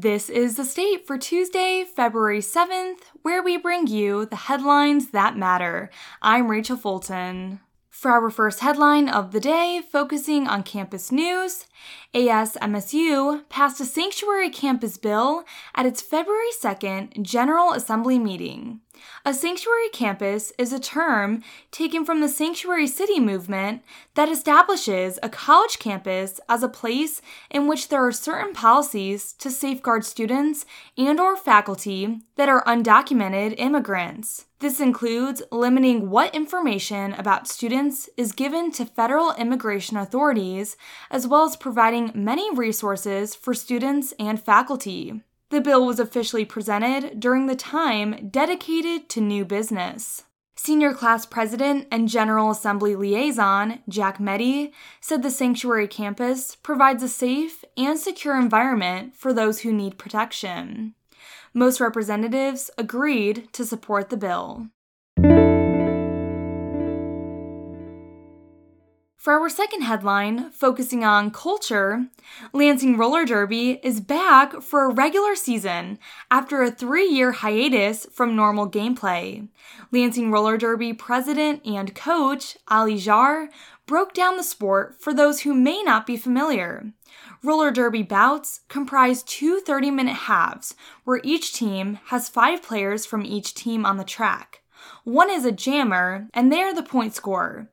This is the state for Tuesday, February 7th, where we bring you the headlines that matter. I'm Rachel Fulton. For our first headline of the day, focusing on campus news, ASMSU passed a sanctuary campus bill at its February 2nd General Assembly meeting. A sanctuary campus is a term taken from the sanctuary city movement that establishes a college campus as a place in which there are certain policies to safeguard students and or faculty that are undocumented immigrants. This includes limiting what information about students is given to federal immigration authorities as well as providing many resources for students and faculty. The bill was officially presented during the time dedicated to new business. Senior class president and General Assembly liaison Jack Meddy said the sanctuary campus provides a safe and secure environment for those who need protection. Most representatives agreed to support the bill. For our second headline, focusing on culture, Lansing Roller Derby is back for a regular season after a three year hiatus from normal gameplay. Lansing Roller Derby president and coach Ali Jar broke down the sport for those who may not be familiar. Roller derby bouts comprise two 30 minute halves where each team has five players from each team on the track. One is a jammer, and they are the point scorer.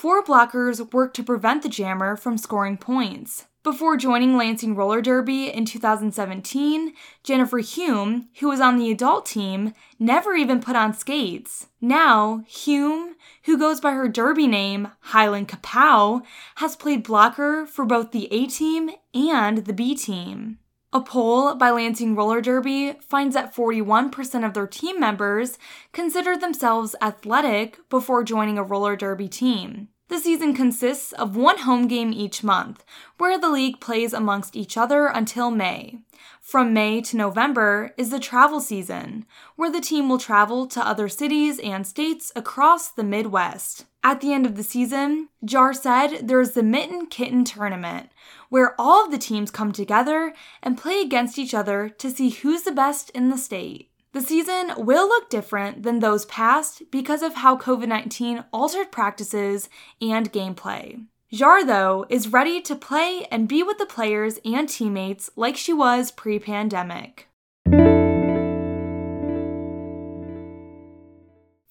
Four blockers work to prevent the jammer from scoring points. Before joining Lansing Roller Derby in 2017, Jennifer Hume, who was on the adult team, never even put on skates. Now, Hume, who goes by her derby name, Highland Kapow, has played blocker for both the A team and the B team. A poll by Lansing Roller Derby finds that 41% of their team members consider themselves athletic before joining a roller derby team. The season consists of one home game each month, where the league plays amongst each other until May. From May to November is the travel season, where the team will travel to other cities and states across the Midwest. At the end of the season, Jar said there is the Mitten Kitten Tournament, where all of the teams come together and play against each other to see who's the best in the state. The season will look different than those past because of how COVID 19 altered practices and gameplay. Jar, though, is ready to play and be with the players and teammates like she was pre pandemic.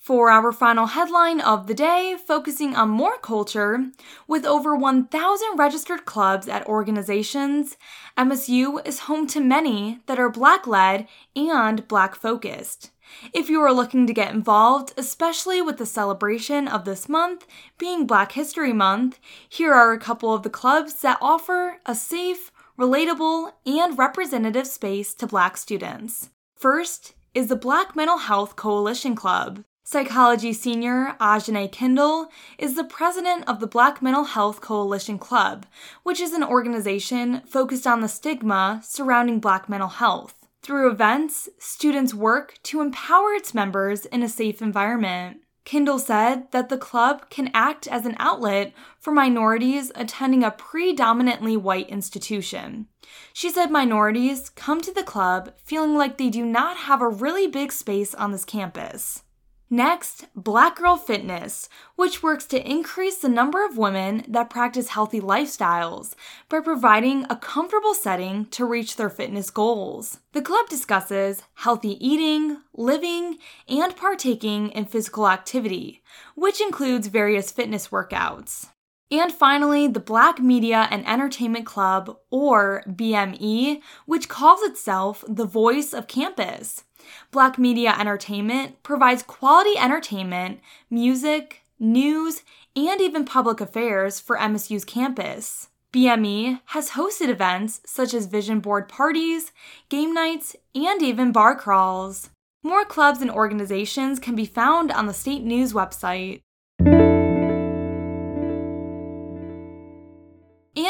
For our final headline of the day, focusing on more culture, with over 1,000 registered clubs at organizations, MSU is home to many that are Black led and Black focused. If you are looking to get involved, especially with the celebration of this month being Black History Month, here are a couple of the clubs that offer a safe, relatable, and representative space to Black students. First is the Black Mental Health Coalition Club. Psychology senior Ajane Kindle is the president of the Black Mental Health Coalition Club, which is an organization focused on the stigma surrounding Black mental health. Through events, students work to empower its members in a safe environment. Kindle said that the club can act as an outlet for minorities attending a predominantly white institution. She said minorities come to the club feeling like they do not have a really big space on this campus. Next, Black Girl Fitness, which works to increase the number of women that practice healthy lifestyles by providing a comfortable setting to reach their fitness goals. The club discusses healthy eating, living, and partaking in physical activity, which includes various fitness workouts. And finally, the Black Media and Entertainment Club, or BME, which calls itself the voice of campus. Black Media Entertainment provides quality entertainment, music, news, and even public affairs for MSU's campus. BME has hosted events such as vision board parties, game nights, and even bar crawls. More clubs and organizations can be found on the state news website.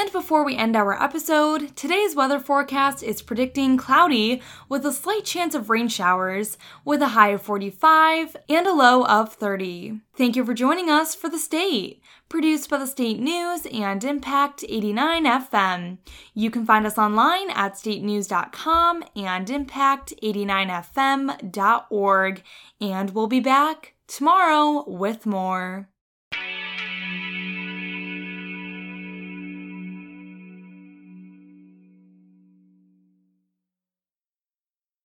And before we end our episode, today's weather forecast is predicting cloudy with a slight chance of rain showers, with a high of 45 and a low of 30. Thank you for joining us for the state, produced by the State News and Impact 89 FM. You can find us online at statenews.com and impact89fm.org, and we'll be back tomorrow with more.